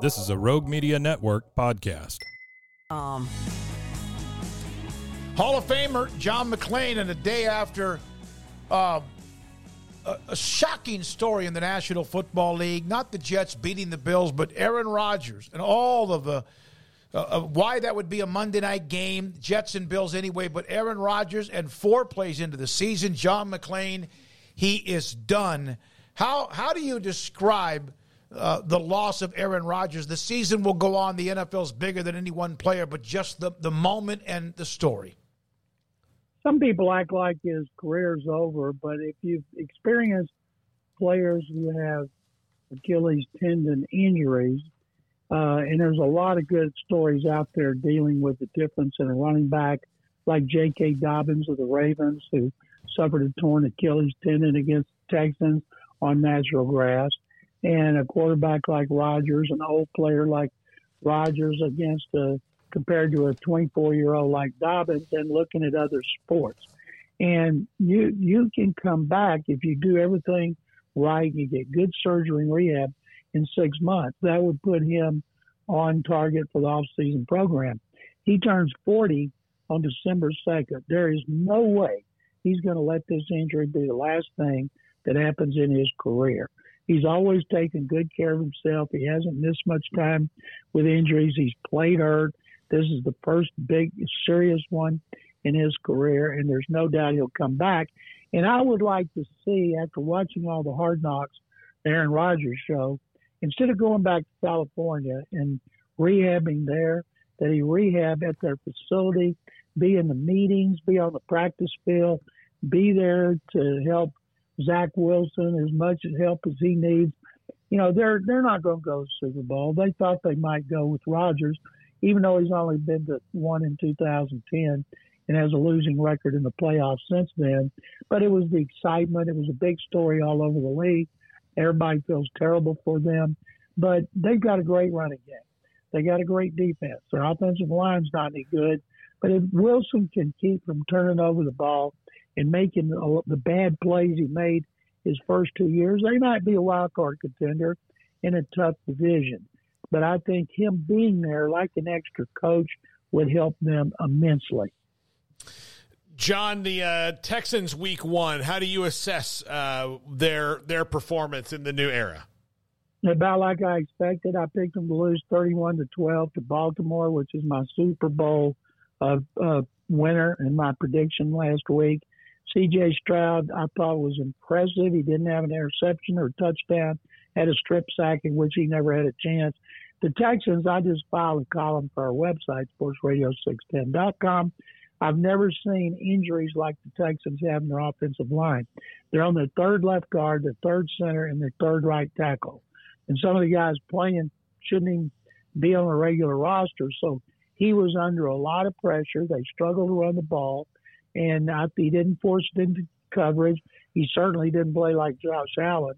This is a Rogue Media Network podcast. Um, Hall of Famer John McClain, and a day after uh, a, a shocking story in the National Football League, not the Jets beating the Bills, but Aaron Rodgers and all of the uh, uh, why that would be a Monday night game, Jets and Bills anyway. But Aaron Rodgers and four plays into the season, John McClain, he is done. How how do you describe? Uh, the loss of Aaron Rodgers. The season will go on. The NFL's bigger than any one player, but just the, the moment and the story. Some people act like his career's over, but if you've experienced players who have Achilles tendon injuries, uh, and there's a lot of good stories out there dealing with the difference in a running back like J.K. Dobbins of the Ravens, who suffered a torn Achilles tendon against the Texans on natural grass and a quarterback like Rodgers, an old player like Rodgers against a compared to a 24 year old like Dobbins, and looking at other sports. And you you can come back if you do everything right. And you get good surgery and rehab in six months. That would put him on target for the off season program. He turns 40 on December 2nd. There is no way he's going to let this injury be the last thing that happens in his career. He's always taken good care of himself. He hasn't missed much time with injuries. He's played hurt. This is the first big, serious one in his career, and there's no doubt he'll come back. And I would like to see, after watching all the Hard Knocks, Aaron Rodgers show, instead of going back to California and rehabbing there, that he rehab at their facility, be in the meetings, be on the practice field, be there to help Zach Wilson as much help as he needs. You know, they're they're not going to go to the Super Bowl. They thought they might go with Rodgers, even though he's only been to one in 2010 and has a losing record in the playoffs since then. But it was the excitement. It was a big story all over the league. Everybody feels terrible for them, but they've got a great running game. They got a great defense. Their offensive line's not any good, but if Wilson can keep from turning over the ball and making the bad plays he made his first two years, they might be a wild card contender in a tough division. But I think him being there, like an extra coach, would help them immensely. John, the uh, Texans week one. How do you assess uh, their their performance in the new era? About like I expected. I picked them to lose thirty-one to twelve to Baltimore, which is my Super Bowl uh, uh, winner and my prediction last week. C.J. Stroud, I thought was impressive. He didn't have an interception or touchdown, had a strip sack in which he never had a chance. The Texans, I just filed a column for our website, sportsradio610.com. I've never seen injuries like the Texans have in their offensive line. They're on their third left guard, their third center, and their third right tackle. And some of the guys playing shouldn't even be on a regular roster. So he was under a lot of pressure. They struggled to run the ball and he didn't force it into coverage. He certainly didn't play like Josh Allen,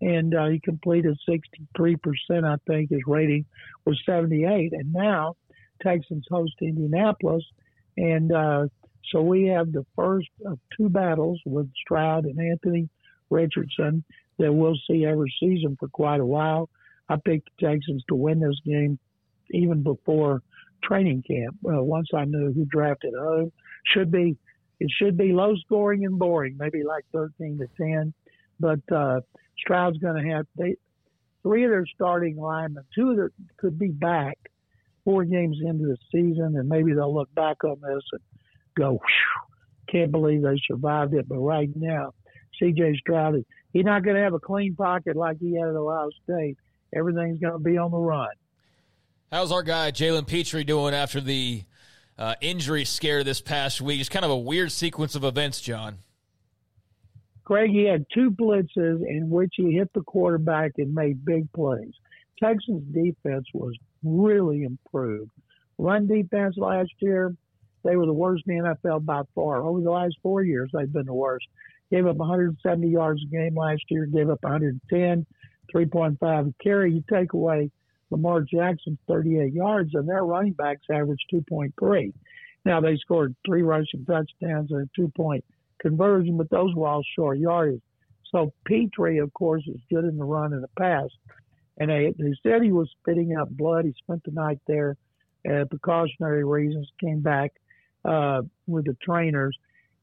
and uh, he completed 63%. I think his rating was 78, and now Texans host Indianapolis, and uh, so we have the first of two battles with Stroud and Anthony Richardson that we'll see every season for quite a while. I picked the Texans to win this game even before training camp. Uh, once I knew who drafted who, should be it should be low scoring and boring, maybe like 13 to 10. But uh, Stroud's going to have they, three of their starting linemen, two of them could be back four games into the season, and maybe they'll look back on this and go, can't believe they survived it. But right now, C.J. Stroud, he's not going to have a clean pocket like he had at Ohio State. Everything's going to be on the run. How's our guy Jalen Pitre doing after the uh, injury scare this past week. It's kind of a weird sequence of events, John. Craig, he had two blitzes in which he hit the quarterback and made big plays. Texans defense was really improved. Run defense last year, they were the worst in the NFL by far. Over the last four years, they've been the worst. Gave up 170 yards a game last year, gave up 110, 3.5 carry. You take away Lamar Jackson's 38 yards, and their running backs averaged 2.3. Now, they scored three rushing touchdowns and a two point conversion, but those were all short yardage. So Pitre, of course, is good in the run and the pass. And they, they said he was spitting out blood. He spent the night there uh, precautionary reasons, came back uh, with the trainers.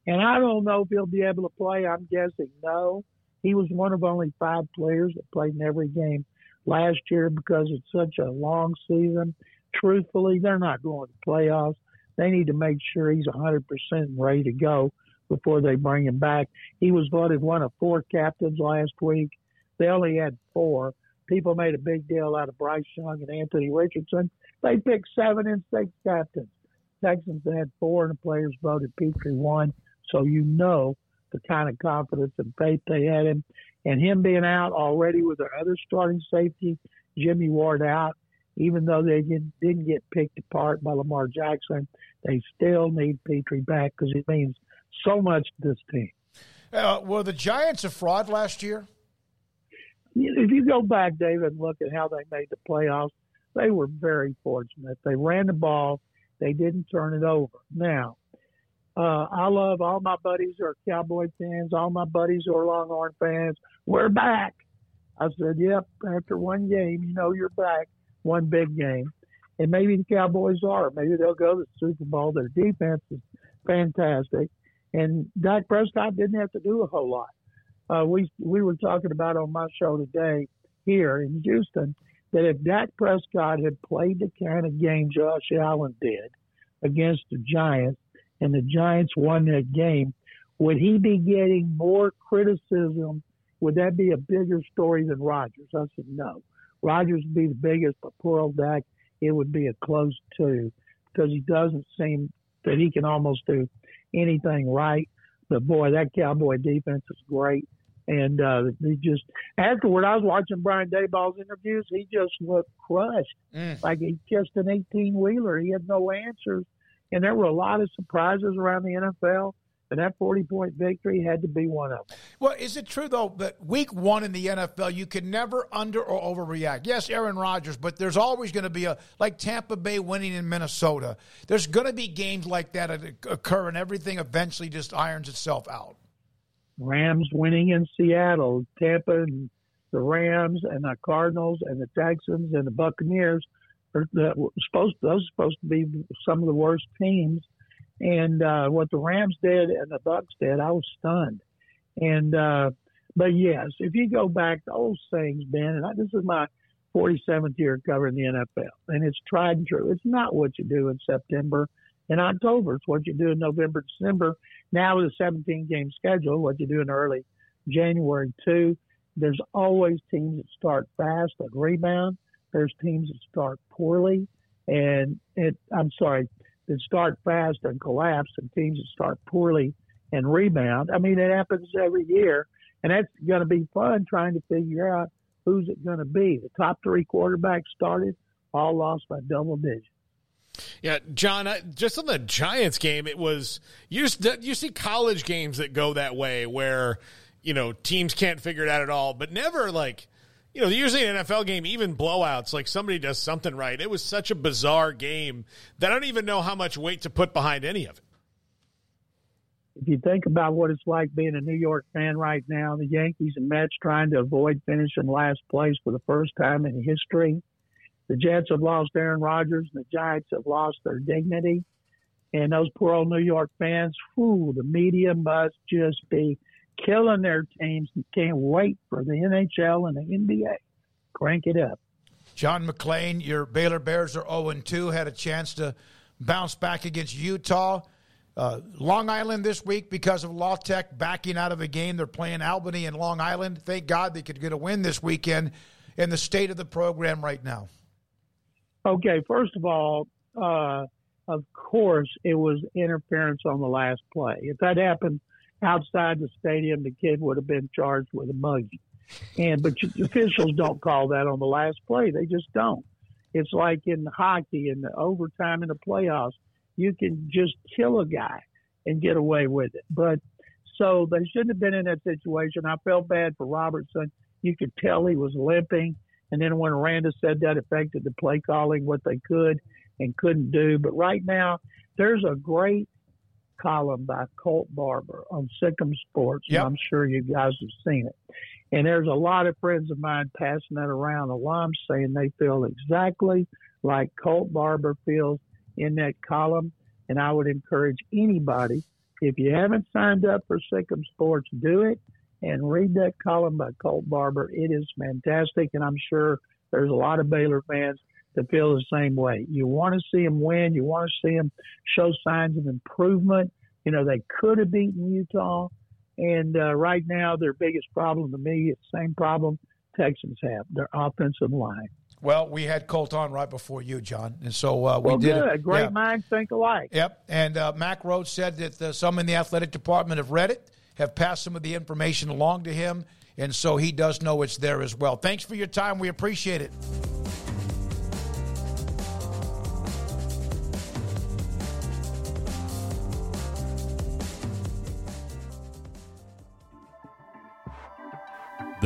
And I don't know if he'll be able to play. I'm guessing no. He was one of only five players that played in every game last year because it's such a long season. Truthfully, they're not going to playoffs. They need to make sure he's 100% ready to go before they bring him back. He was voted one of four captains last week. They only had four. People made a big deal out of Bryce Young and Anthony Richardson. They picked seven and six captains. Texans had four, and the players voted Pitre one. So you know the kind of confidence and faith they had him. And him being out already with their other starting safety, Jimmy Ward out, even though they didn't, didn't get picked apart by Lamar Jackson, they still need Pitre back because it means so much to this team. Uh, were the Giants a fraud last year? If you go back, David, and look at how they made the playoffs, they were very fortunate. They ran the ball, they didn't turn it over. Now, uh, I love all my buddies are Cowboy fans, all my buddies are Longhorn fans. We're back. I said, yep, after one game, you know you're back, one big game. And maybe the Cowboys are. Maybe they'll go to the Super Bowl. Their defense is fantastic. And Dak Prescott didn't have to do a whole lot. Uh, we we were talking about on my show today here in Houston that if Dak Prescott had played the kind of game Josh Allen did against the Giants, and the Giants won that game, would he be getting more criticism? Would that be a bigger story than Rodgers? I said no. Rodgers would be the biggest, but poor old Dak, it would be a close two because he doesn't seem that he can almost do anything right. But boy, that Cowboy defense is great. And uh, he just afterward, I was watching Brian Daboll's interviews. He just looked crushed, mm. like he's just an 18 wheeler. He had no answers, and there were a lot of surprises around the NFL. And that 40 point victory had to be one of them. Well, is it true, though, that week one in the NFL, you can never under or overreact? Yes, Aaron Rodgers, but there's always going to be a, like Tampa Bay winning in Minnesota. There's going to be games like that that occur, and everything eventually just irons itself out. Rams winning in Seattle, Tampa and the Rams and the Cardinals and the Texans and the Buccaneers are the, supposed those are supposed to be some of the worst teams. And uh, what the Rams did and the Bucs did, I was stunned. And uh, but yes, if you go back to old sayings, Ben, and I, this is my 47th year covering the NFL, and it's tried and true. It's not what you do in September in October. It's what you do in November, December. Now with a 17 game schedule, what you do in early January too. There's always teams that start fast and rebound. There's teams that start poorly and it, I'm sorry, that start fast and collapse and teams that start poorly and rebound. I mean, it happens every year and that's going to be fun trying to figure out who's it going to be. The top three quarterbacks started, all lost by double digits. Yeah, John, just on the Giants game, it was you. You see college games that go that way, where you know teams can't figure it out at all, but never like you know usually an NFL game, even blowouts, like somebody does something right. It was such a bizarre game that I don't even know how much weight to put behind any of it. If you think about what it's like being a New York fan right now, the Yankees and Mets trying to avoid finishing last place for the first time in history the Jets have lost Aaron Rodgers. and The Giants have lost their dignity. And those poor old New York fans, whew, the media must just be killing their teams and can't wait for the NHL and the NBA. Crank it up. John McClain, your Baylor Bears are 0 2, had a chance to bounce back against Utah. Uh, Long Island this week because of La Tech backing out of a game. They're playing Albany and Long Island. Thank God they could get a win this weekend in the state of the program right now. Okay, first of all, uh, of course, it was interference on the last play. If that happened outside the stadium, the kid would have been charged with a mugging. And but officials don't call that on the last play. They just don't. It's like in hockey in the overtime in the playoffs, you can just kill a guy and get away with it. But so they shouldn't have been in that situation. I felt bad for Robertson. You could tell he was limping. And then when Aranda said that affected the play calling, what they could and couldn't do. But right now, there's a great column by Colt Barber on Sick'em Sports. Yep. I'm sure you guys have seen it. And there's a lot of friends of mine passing that around, alums saying they feel exactly like Colt Barber feels in that column. And I would encourage anybody, if you haven't signed up for Sick'em Sports, do it and read that column by Colt Barber. It is fantastic. And I'm sure there's a lot of Baylor fans that feel the same way. You want to see them win. You want to see them show signs of improvement. You know, they could have beaten Utah. And uh, right now, their biggest problem to me is the same problem Texans have their offensive line. Well, we had Colt on right before you, John, and so uh, we well, did. good. It. Great yeah. minds think alike. Yep. And uh, Mack Rhoades said that uh, some in the athletic department have read it, have passed some of the information along to him, and so he does know it's there as well. Thanks for your time. We appreciate it.